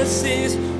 Jesus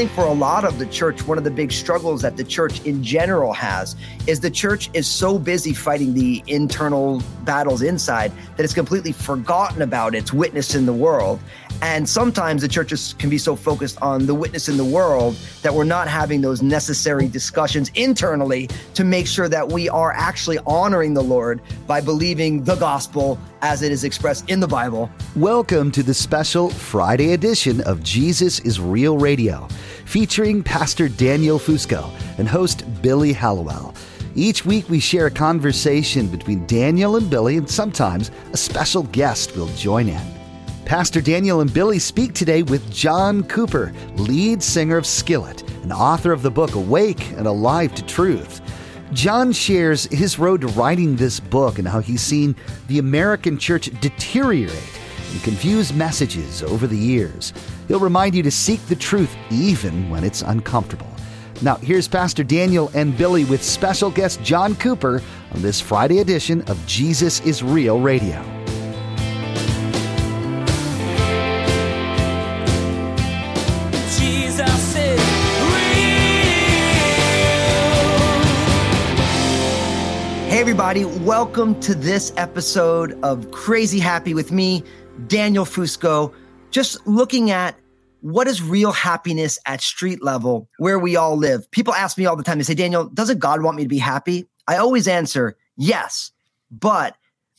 think for a lot of the church, one of the big struggles that the church in general has is the church is so busy fighting the internal battles inside that it's completely forgotten about its witness in the world. And sometimes the churches can be so focused on the witness in the world that we're not having those necessary discussions internally to make sure that we are actually honoring the Lord by believing the gospel as it is expressed in the Bible. Welcome to the special Friday edition of Jesus is Real Radio, featuring Pastor Daniel Fusco and host Billy Hallowell. Each week, we share a conversation between Daniel and Billy, and sometimes a special guest will join in. Pastor Daniel and Billy speak today with John Cooper, lead singer of Skillet and author of the book Awake and Alive to Truth. John shares his road to writing this book and how he's seen the American church deteriorate and confuse messages over the years. He'll remind you to seek the truth even when it's uncomfortable. Now, here's Pastor Daniel and Billy with special guest John Cooper on this Friday edition of Jesus is Real Radio. Everybody, welcome to this episode of Crazy Happy with me, Daniel Fusco. Just looking at what is real happiness at street level where we all live. People ask me all the time, they say, Daniel, doesn't God want me to be happy? I always answer, yes, but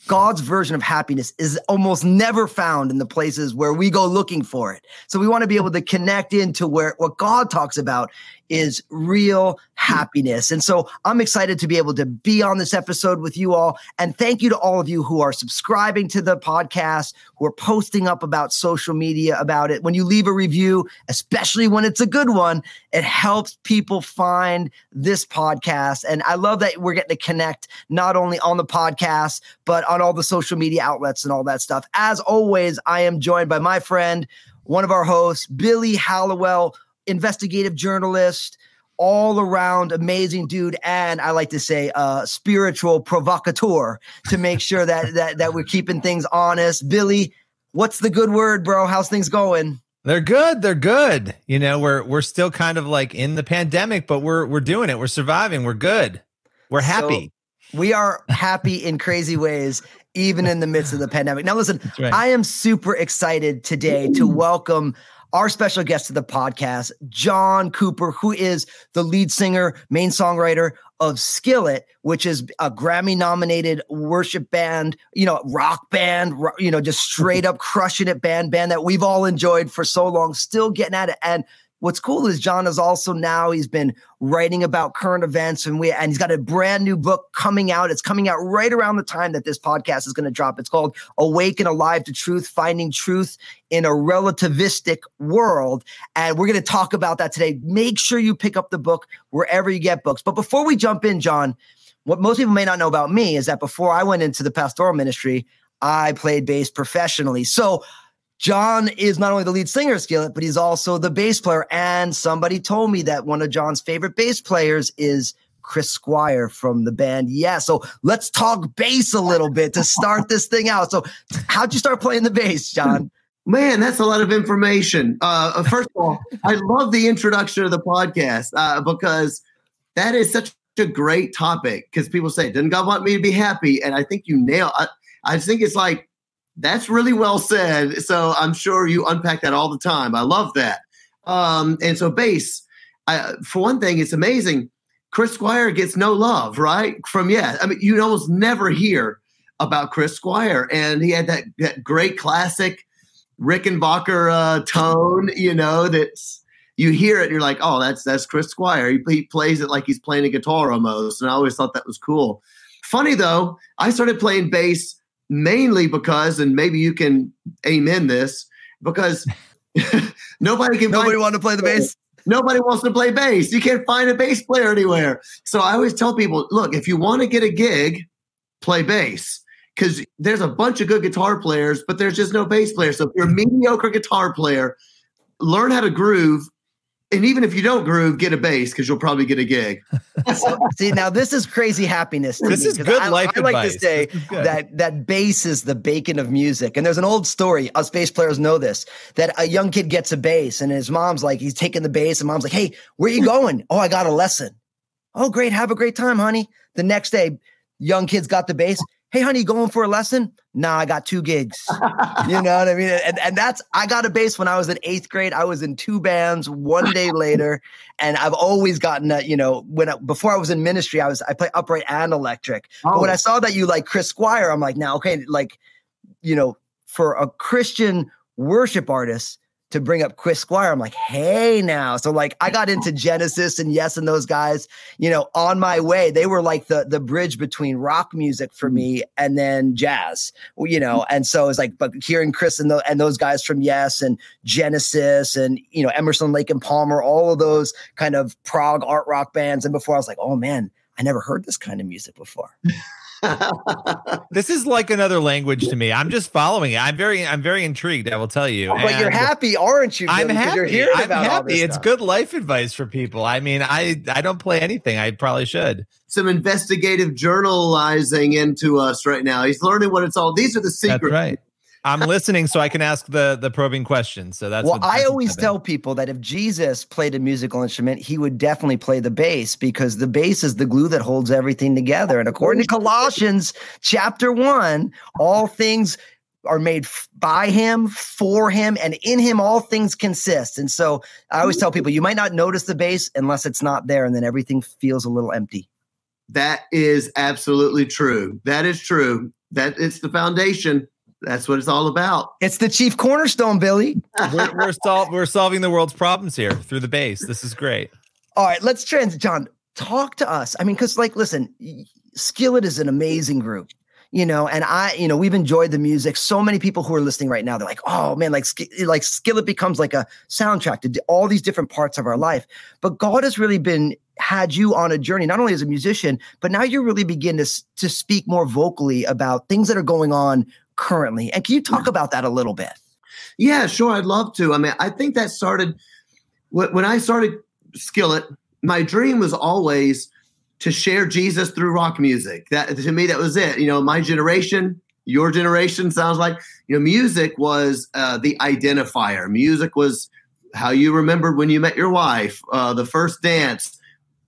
God's version of happiness is almost never found in the places where we go looking for it. So we want to be able to connect into where what God talks about is real happiness. And so I'm excited to be able to be on this episode with you all. And thank you to all of you who are subscribing to the podcast, who are posting up about social media about it. When you leave a review, especially when it's a good one, it helps people find this podcast. And I love that we're getting to connect not only on the podcast, but on all the social media outlets and all that stuff. As always, I am joined by my friend, one of our hosts, Billy Hallowell, investigative journalist, all around amazing dude, and I like to say uh, spiritual provocateur to make sure that that that we're keeping things honest. Billy, what's the good word, bro? How's things going? They're good. They're good. You know, we're we're still kind of like in the pandemic, but we're we're doing it. We're surviving. We're good. We're happy. So we are happy in crazy ways, even in the midst of the pandemic. Now, listen, right. I am super excited today to welcome our special guest to the podcast, John Cooper, who is the lead singer, main songwriter of Skillet, which is a Grammy nominated worship band, you know, rock band, you know, just straight up crushing it band, band that we've all enjoyed for so long, still getting at it. And what's cool is John is also now he's been writing about current events and we and he's got a brand new book coming out. It's coming out right around the time that this podcast is going to drop. It's called Awake and Alive to Truth: Finding Truth in a Relativistic World. And we're going to talk about that today. Make sure you pick up the book wherever you get books. But before we jump in, John, what most people may not know about me is that before I went into the pastoral ministry, I played bass professionally. So John is not only the lead singer of Skillet, but he's also the bass player. And somebody told me that one of John's favorite bass players is Chris Squire from the band. Yeah. So let's talk bass a little bit to start this thing out. So, how'd you start playing the bass, John? Man, that's a lot of information. Uh, first of all, I love the introduction of the podcast uh, because that is such a great topic. Because people say, "Didn't God want me to be happy?" And I think you nail. I, I think it's like that's really well said. So I'm sure you unpack that all the time. I love that. Um, and so bass, I, for one thing, it's amazing. Chris Squire gets no love, right? From yeah, I mean, you almost never hear about Chris Squire, and he had that, that great classic Rickenbacker uh, tone, you know, that's you hear it and you're like, oh, that's that's Chris Squire. He, he plays it like he's playing a guitar almost, and I always thought that was cool. Funny though, I started playing bass mainly because, and maybe you can amen this, because nobody can. Nobody want to play the bass. Nobody wants to play bass. You can't find a bass player anywhere. So I always tell people, look, if you want to get a gig, play bass because there's a bunch of good guitar players, but there's just no bass player. So if you're a mediocre guitar player, learn how to groove. And even if you don't groove, get a bass because you'll probably get a gig. So, see, now this is crazy happiness. To This me, is 'cause good I, life I like to say This is that that bass is the bacon of music. And there's an old story. Us bass players know this. That a young kid gets a bass, and his mom's like, he's taking the bass, and mom's like, "Hey, where you going? oh, I got a lesson. Oh, great. Have a great time, honey. The next day, young kids got the bass. Hey, honey, going for a lesson? Nah, I got two gigs. You know what I mean? And, and that's, I got a bass when I was in eighth grade. I was in two bands one day later. And I've always gotten that, you know, when I, before I was in ministry, I was, I play upright and electric. But when Oh. I saw that you like Chris Squire, I'm like, now, okay, like, you know, for a Christian worship artist to bring up Chris Squire, I'm like, hey, now. So like, I got into Genesis and Yes and those guys, you know, on my way. They were like the the bridge between rock music for hmm. me and then jazz, you know. And so it's like, but hearing Chris and, the, and those guys from Yes and Genesis and you know Emerson, Lake and Palmer, all of those kind of prog art rock bands. And before I was like, oh man, I never heard this kind of music before. This is like another language to me. I'm just following it. I'm very, I'm very intrigued. I will tell you. But you're happy, aren't you? I'm happy. You're hearing I'm about happy. It's stuff. good life advice for people. I mean, I, I don't play anything. I probably should. Some investigative journalizing into us right now. He's learning what it's all. These are the That's secrets. right. I'm listening so I can ask the the probing questions. So that's well, what, I always tell people that if Jesus played a musical instrument, he would definitely play the bass because the bass is the glue that holds everything together. And according to Colossians chapter one, all things are made by him, for him, and in him all things consist. And so I always tell people you might not notice the bass unless it's not there, and then everything feels a little empty. That is absolutely true. That is true. That it's the foundation. That's what it's all about. It's the chief cornerstone, Billy. we're we're, sol- we're solving the world's problems here through the bass. This is great. All right, let's trans. John, talk to us. I mean, because like, listen, Skillet is an amazing group, you know, and I, you know, we've enjoyed the music. So many people who are listening right now, they're like, oh man, like, Sk- like Skillet becomes like a soundtrack to d- all these different parts of our life. But God has really been had you on a journey, not only as a musician, but now you're really begin to s- to speak more vocally about things that are going on currently. And can you talk about that a little bit? Yeah, sure. I'd love to. I mean, I think that started when I started Skillet. My dream was always to share Jesus through rock music. That to me, that was it. You know, my generation, your generation sounds like you know, music was uh, the identifier. Music was how you remembered when you met your wife, uh, the first dance,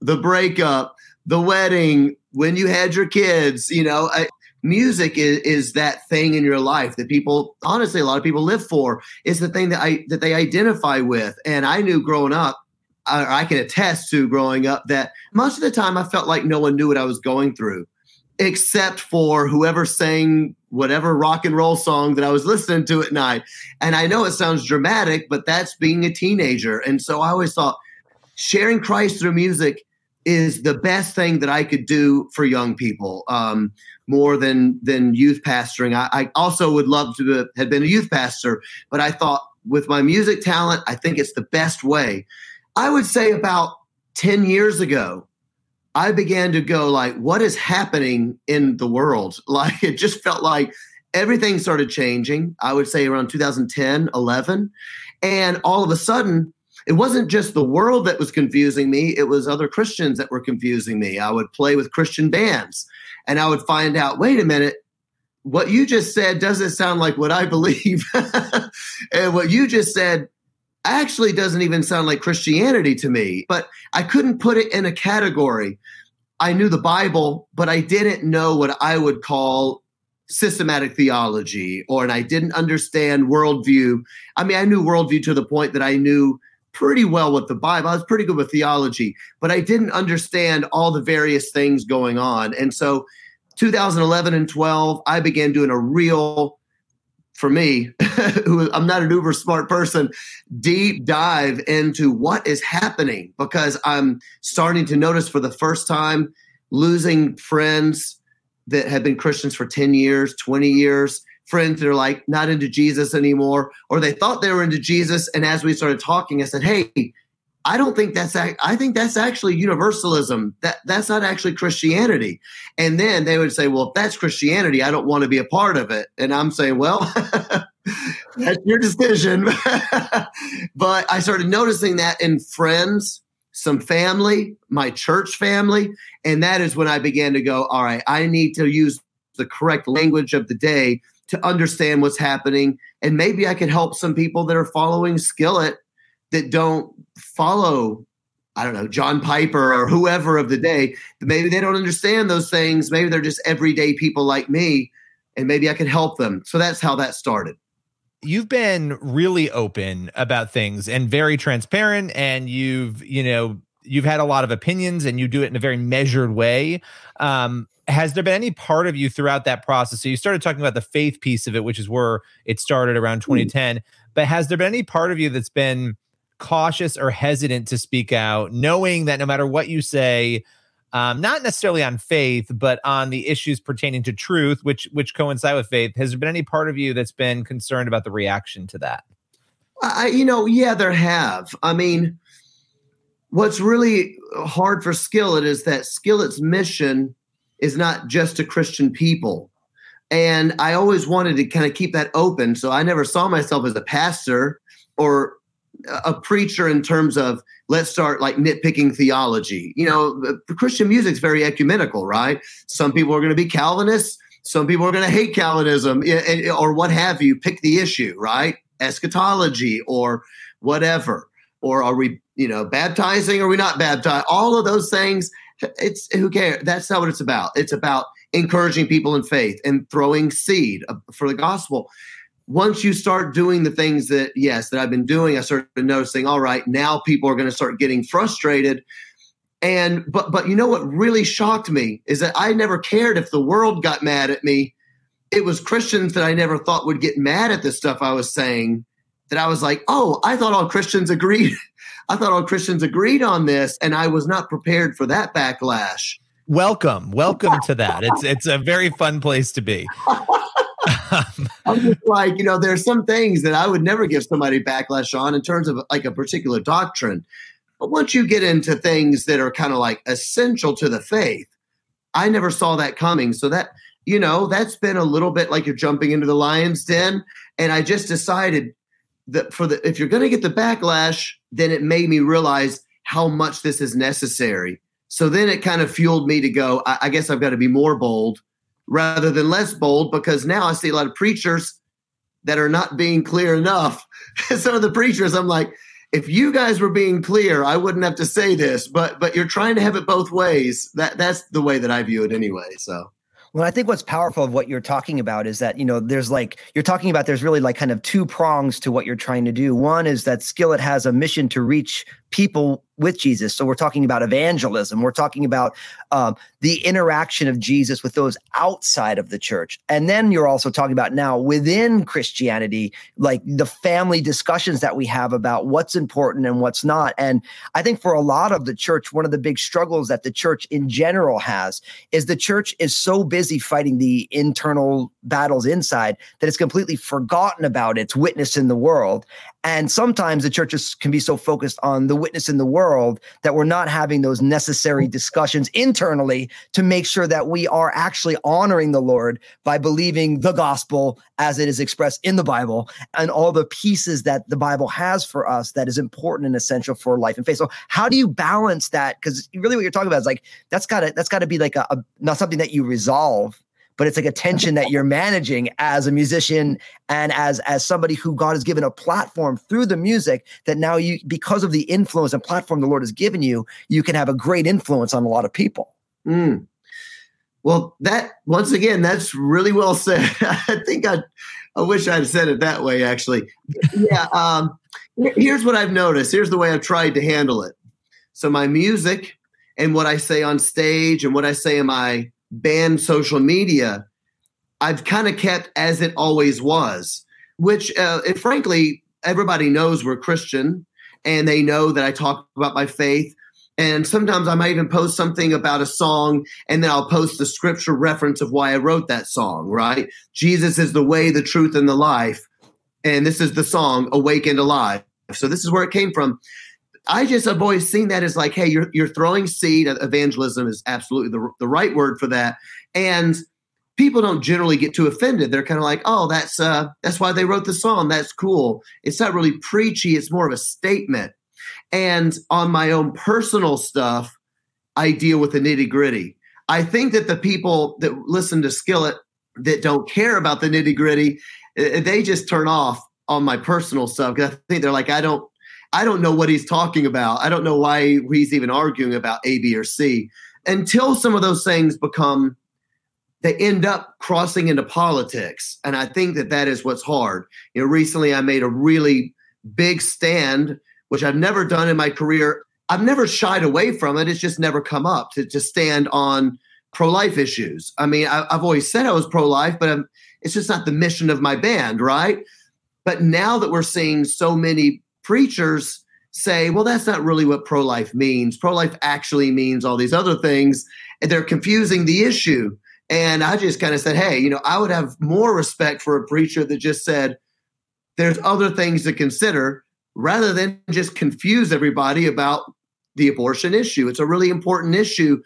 the breakup, the wedding, when you had your kids. You know, I, music is, is that thing in your life that people, honestly, a lot of people live for. Is the thing that I that they identify with. And I knew growing up. I, I can attest to growing up that most of the time I felt like no one knew what I was going through, except for whoever sang whatever rock and roll song that I was listening to at night. And I know it sounds dramatic, but that's being a teenager. And so I always thought sharing Christ through music is the best thing that I could do for young people, um, more than than youth pastoring. I, I also would love to have- have been a youth pastor, but I thought with my music talent, I think it's the best way. I would say about 10 years ago, I began to go like, what is happening in the world? Like it just felt like everything started changing. I would say around 2010, 11. And all of a sudden, it wasn't just the world that was confusing me, it was other Christians that were confusing me. I would play with Christian bands and I would find out, wait a minute, what you just said doesn't sound like what I believe. and what you just said actually doesn't even sound like Christianity to me. But I couldn't put it in a category. I knew the Bible, but I didn't know what I would call systematic theology, or and I didn't understand worldview. I mean, I knew worldview to the point that I knew pretty well with the Bible. I was pretty good with theology, but I didn't understand all the various things going on. And so 2011 and 12, I began doing a real, for me, who I'm not an uber smart person, deep dive into what is happening because I'm starting to notice for the first time losing friends that have been Christians for 10 years, 20 years, friends that are like not into Jesus anymore, or they thought they were into Jesus. And as we started talking, I said, Hey, I don't think that's I think that's actually universalism. That that's not actually Christianity. And then they would say, well, if that's Christianity, I don't want to be a part of it. And I'm saying, well, that's your decision. but I started noticing that in friends, some family, my church family, and that is when I began to go, all right, I need to use the correct language of the day to understand what's happening and maybe I could help some people that are following Skillet that don't follow I don't know, John Piper or whoever of the day. Maybe they don't understand those things. Maybe they're just everyday people like me, and maybe I could help them. So that's how that started. You've been really open about things and very transparent, and you've, you know, you've had a lot of opinions and you do it in a very measured way. Um, has there been any part of you throughout that process? So you started talking about the faith piece of it, which is where it started around 2010. Mm. But has there been any part of you that's been cautious or hesitant to speak out, knowing that no matter what you say, um, not necessarily on faith, but on the issues pertaining to truth, which which coincide with faith, has there been any part of you that's been concerned about the reaction to that? I, you know, yeah, there have. I mean, what's really hard for Skillet is that Skillet's mission is not just to Christian people. And I always wanted to kind of keep that open. So I never saw myself as a pastor or a preacher in terms of let's start like nitpicking theology. You know, Christian music is very ecumenical, right? Some people are going to be Calvinists, some people are going to hate Calvinism eh, or what have you. Pick the issue, right? Eschatology or whatever. Or are we, you know, baptizing? Or are we not baptized? All of those things it's who cares? That's not what it's about. It's about encouraging people in faith and throwing seed for the gospel. Once you start doing the things that, yes, that I've been doing, I started noticing, all right, now people are going to start getting frustrated. And, but, but you know what really shocked me is that I never cared if the world got mad at me. It was Christians that I never thought would get mad at the stuff I was saying that I was like, oh, I thought all Christians agreed I thought all Christians agreed on this, and I was not prepared for that backlash. Welcome, welcome to that. It's it's a very fun place to be. I'm just like, you know, there's some things that I would never give somebody backlash on in terms of like a particular doctrine. But once you get into things that are kind of like essential to the faith, I never saw that coming. So that, you know, that's been a little bit like you're jumping into the lion's den. And I just decided that for the if you're going to get the backlash, then it made me realize how much this is necessary. So then it kind of fueled me to go, I, I guess I've got to be more bold rather than less bold because now I see a lot of preachers that are not being clear enough. Some of the preachers, I'm like, if you guys were being clear, I wouldn't have to say this, but but you're trying to have it both ways. That that's the way that I view it anyway. So well, I think what's powerful of what you're talking about is that, you know, there's like, you're talking about there's really like kind of two prongs to what you're trying to do. One is that Skillet has a mission to reach people with Jesus. So we're talking about evangelism. We're talking about um, the interaction of Jesus with those outside of the church. And then you're also talking about now within Christianity, like the family discussions that we have about what's important and what's not. And I think for a lot of the church, one of the big struggles that the church in general has is the church is so busy fighting the internal battles inside that it's completely forgotten about its witness in the world. And sometimes the churches can be so focused on the witness in the world that we're not having those necessary discussions internally to make sure that we are actually honoring the Lord by believing the gospel as it is expressed in the Bible and all the pieces that the Bible has for us that is important and essential for life and faith. So how do you balance that? Because really what you're talking about is like that's gotta that's gotta be like a, a not something that you resolve but it's like a tension that you're managing as a musician and as as somebody who God has given a platform through the music that now you because of the influence and platform the Lord has given you, you can have a great influence on a lot of people. Mm. Well, that once again, that's really well said. I think I, I wish I'd said it that way. Actually, yeah. Um, here's what I've noticed. Here's the way I've tried to handle it. So my music and what I say on stage and what I say in my band social media, I've kind of kept as it always was, which, uh, frankly, everybody knows we're Christian and they know that I talk about my faith. And sometimes I might even post something about a song and then I'll post the scripture reference of why I wrote that song, right? Jesus is the way, the truth, and the life. And this is the song, Awake and Alive. So this is where it came from. I just have always seen that as like, hey, you're you're throwing seed. Uh, evangelism is absolutely the the right word for that, and people don't generally get too offended. They're kind of like, oh, that's uh, that's why they wrote the song. That's cool. It's not really preachy. It's more of a statement. And on my own personal stuff, I deal with the nitty gritty. I think that the people that listen to Skillet that don't care about the nitty gritty, eh, eh, they just turn off on my personal stuff because I think they're like, I don't, I don't know what he's talking about. I don't know why he's even arguing about A, B, or C. Until some of those things become, they end up crossing into politics, and I think that that is what's hard. You know, recently I made a really big stand, which I've never done in my career. I've never shied away from it. It's just never come up to, to stand on pro life issues. I mean, I, have always said I was pro life, but I'm, it's just not the mission of my band, right? But now that we're seeing so many preachers say, well, that's not really what pro life means. Pro life actually means all these other things. And they're confusing the issue. And I just kind of said, hey, you know, I would have more respect for a preacher that just said, there's other things to consider rather than just confuse everybody about the abortion issue. It's a really important issue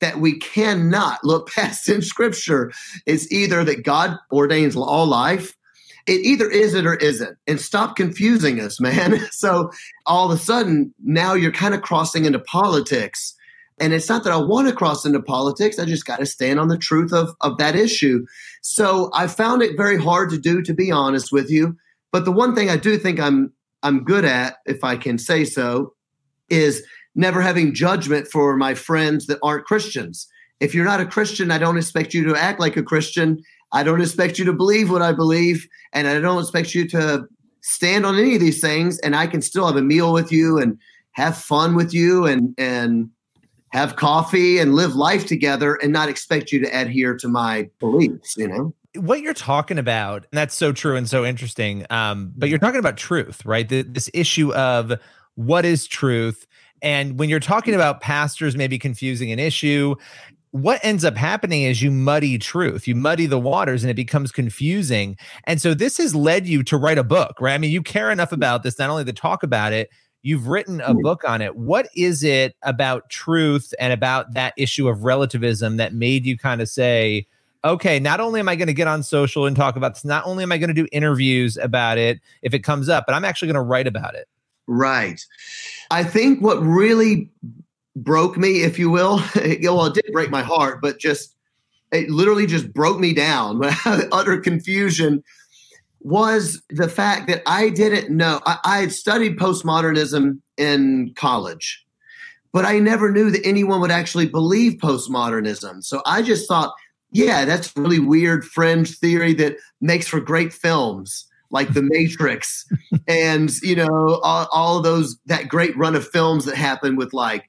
that we cannot look past in scripture. It's either that God ordains all life, it either is it or isn't. And stop confusing us, man. So all of a sudden, now you're kind of crossing into politics. And it's not that I want to cross into politics. I just got to stand on the truth of, of that issue. So I found it very hard to do, to be honest with you. But the one thing I do think I'm I'm good at, if I can say so, is never having judgment for my friends that aren't Christians. If you're not a Christian, I don't expect you to act like a Christian. I don't expect you to believe what I believe, and I don't expect you to stand on any of these things. And I can still have a meal with you and have fun with you and and have coffee and live life together and not expect you to adhere to my beliefs, you know? What you're talking about, and that's so true and so interesting. Um, but you're talking about truth, right? The, this issue of what is truth. And when you're talking about pastors maybe confusing an issue, what ends up happening is you muddy truth, you muddy the waters, and it becomes confusing. And so this has led you to write a book, right? I mean, you care enough about this, not only to talk about it, You've written a hmm. book on it. What is it about truth and about that issue of relativism that made you kind of say, okay, not only am I going to get on social and talk about this, not only am I going to do interviews about it if it comes up, but I'm actually going to write about it? Right. I think what really broke me, if you will, well, it did break my heart, but just it literally just broke me down, utter confusion was the fact that I didn't know. I, I, had studied postmodernism in college, but I never knew that anyone would actually believe postmodernism. So I just thought, yeah, that's really weird fringe theory that makes for great films like The Matrix and, you know, all, all of those, that great run of films that happened with like,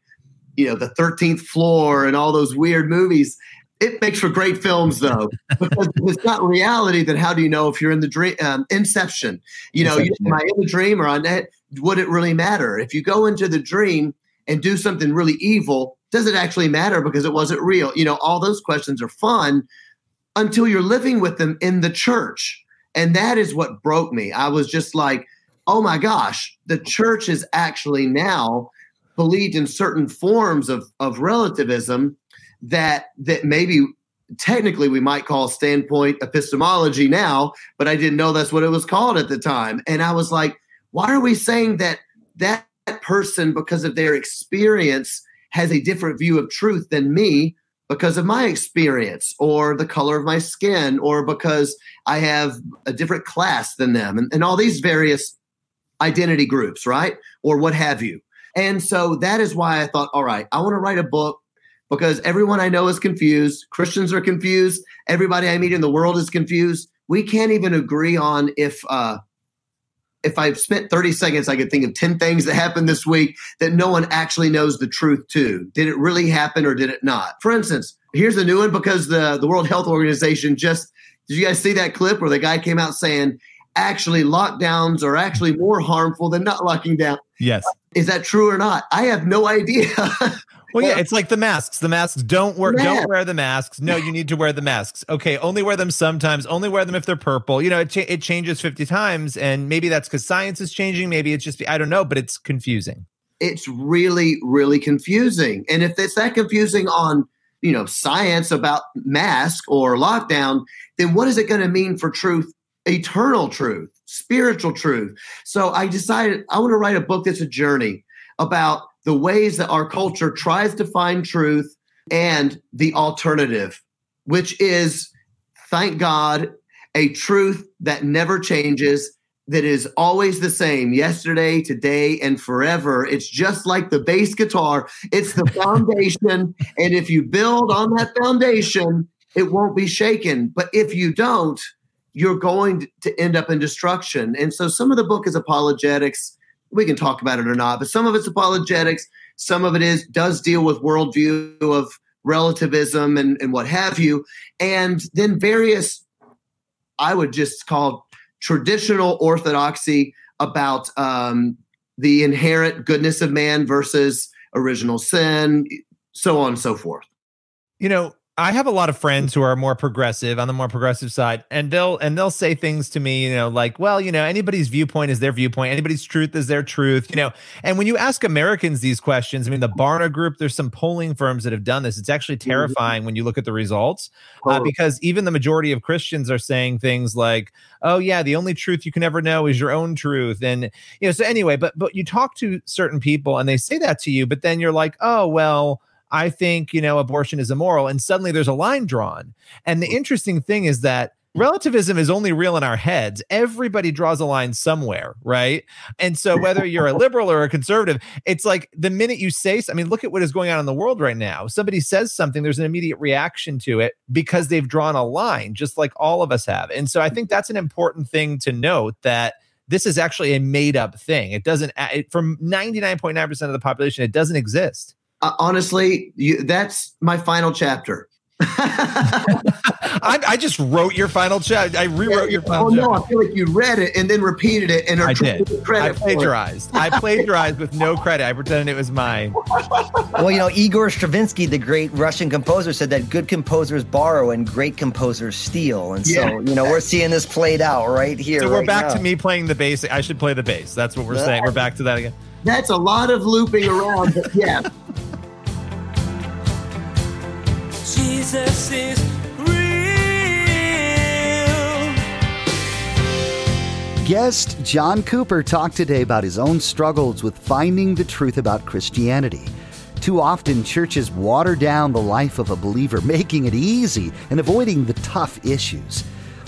you know, the 13th floor and all those weird movies. It makes for great films, though, because it's not reality. Then how do you know if you're in the dream? Um, Inception. You know, Inception. am I in the dream or on that? Would it really matter if you go into the dream and do something really evil? Does it actually matter because it wasn't real? You know, all those questions are fun until you're living with them in the church, and that is what broke me. I was just like, oh my gosh, the church is actually now believed in certain forms of of relativism that that maybe technically we might call standpoint epistemology now, but I didn't know that's what it was called at the time. And I was like, why are we saying that that person, because of their experience, has a different view of truth than me because of my experience or the color of my skin or because I have a different class than them and, and all these various identity groups, right? Or what have you. And so that is why I thought, all right, I want to write a book because everyone I know is confused. Christians are confused. Everybody I meet in the world is confused. We can't even agree on if uh, if I've spent 30 seconds, I could think of 10 things that happened this week that no one actually knows the truth to. Did it really happen or did it not? For instance, here's a new one because the, the World Health Organization just did you guys see that clip where the guy came out saying actually lockdowns are actually more harmful than not locking down? Yes. Is that true or not? I have no idea. Well, yeah, it's like the masks. The masks don't wear don't wear the masks. No, you need to wear the masks. Okay, only wear them sometimes. Only wear them if they're purple. You know, it cha- it changes 50 times and maybe that's cuz science is changing, maybe it's just I don't know, but it's confusing. it's really, really confusing. And if it's that confusing on, you know, science about mask or lockdown, then what is it going to mean for truth, eternal truth, spiritual truth? So I decided I want to write a book that's a journey about the ways that our culture tries to find truth and the alternative, which is, thank God, a truth that never changes, that is always the same yesterday, today, and forever. It's just like the bass guitar, it's the foundation. and if you build on that foundation, it won't be shaken. But if you don't, you're going to end up in destruction. And so some of the book is apologetics. We can talk about it or not, but some of it's apologetics. Some of it is does deal with worldview of relativism and, and what have you. And then various, I would just call traditional orthodoxy about um, the inherent goodness of man versus original sin, so on and so forth. You know, I have a lot of friends who are more progressive on the more progressive side, and they'll and they'll say things to me, you know, like, well, you know, anybody's viewpoint is their viewpoint, anybody's truth is their truth, you know. And when you ask Americans these questions, I mean, the Barna Group, there's some polling firms that have done this. It's actually Mm-hmm. terrifying when you look at the results, uh, because even the majority of Christians are saying things like, "Oh yeah, the only truth you can ever know is your own truth," and you know. So anyway, but but you talk to certain people and they say that to you, but then you're like, "Oh well." I think, you know, abortion is immoral. And suddenly there's a line drawn. And the mm. interesting thing is that relativism is only real in our heads. Everybody draws a line somewhere, right? And so whether you're a liberal or a conservative, it's like the minute you say, I mean, look at what is going on in the world right now. Somebody says something, there's an immediate reaction to it because they've drawn a line, just like all of us have. And so I think that's an important thing to note that this is actually a made up thing. It doesn't, it, from 99.9% of the population, it doesn't exist. Uh, honestly, you, that's my final chapter. I, I just wrote your final chapter. I rewrote your oh final no, chapter. I feel like you read it and then repeated it and are I did. to I credit for it. plagiarized. I plagiarized with no credit. I pretended it was mine. Well, you know, Igor Stravinsky, the great Russian composer, said that good composers borrow and great composers steal. And Yeah. so, you know, we're seeing this played out right here. So we're right back now. to me playing the bass. I should play the bass. That's what we're saying. We're back to that again. That's a lot of looping around, but yeah. Jesus is real. Guest John Cooper talked today about his own struggles with finding the truth about Christianity. Too often, churches water down the life of a believer, making it easy and avoiding the tough issues.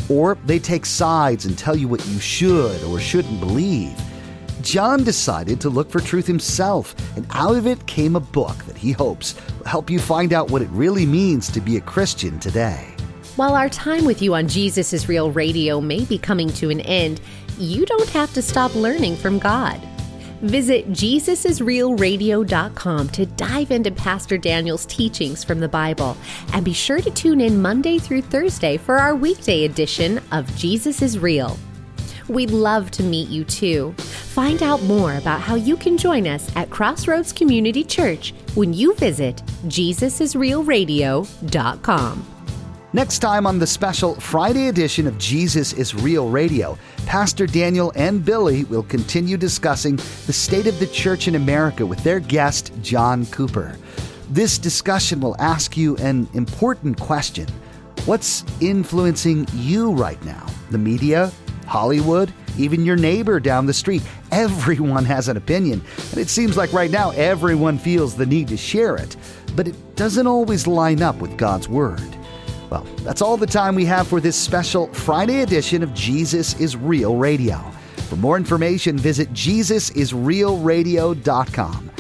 Or they take sides and tell you what you should or shouldn't believe. John decided to look for truth himself, and out of it came a book that he hopes will help you find out what it really means to be a Christian today. While our time with you on Jesus is Real Radio may be coming to an end, you don't have to stop learning from God. Visit JesusIsRealRadio.com to dive into Pastor Daniel's teachings from the Bible. And be sure to tune in Monday through Thursday for our weekday edition of Jesus is Real. We'd love to meet you too. Find out more about how you can join us at Crossroads Community Church when you visit JesusIsRealRadio.com. Next time on the special Friday edition of Jesus is Real Radio, Pastor Daniel and Billy will continue discussing the state of the church in America with their guest, John Cooper. This discussion will ask you an important question What's influencing you right now? The media? Hollywood? Even your neighbor down the street? Everyone has an opinion, and it seems like right now everyone feels the need to share it, but it doesn't always line up with God's Word. Well, that's all the time we have for this special Friday edition of Jesus is Real Radio. For more information, visit JesusIsRealRadio.com.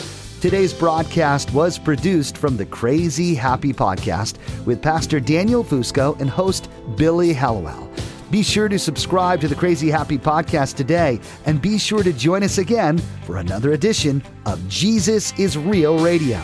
Today's broadcast was produced from the Crazy Happy Podcast with Pastor Daniel Fusco and host Billy Hallowell. Be sure to subscribe to the Crazy Happy Podcast today and be sure to join us again for another edition of Jesus is Real Radio.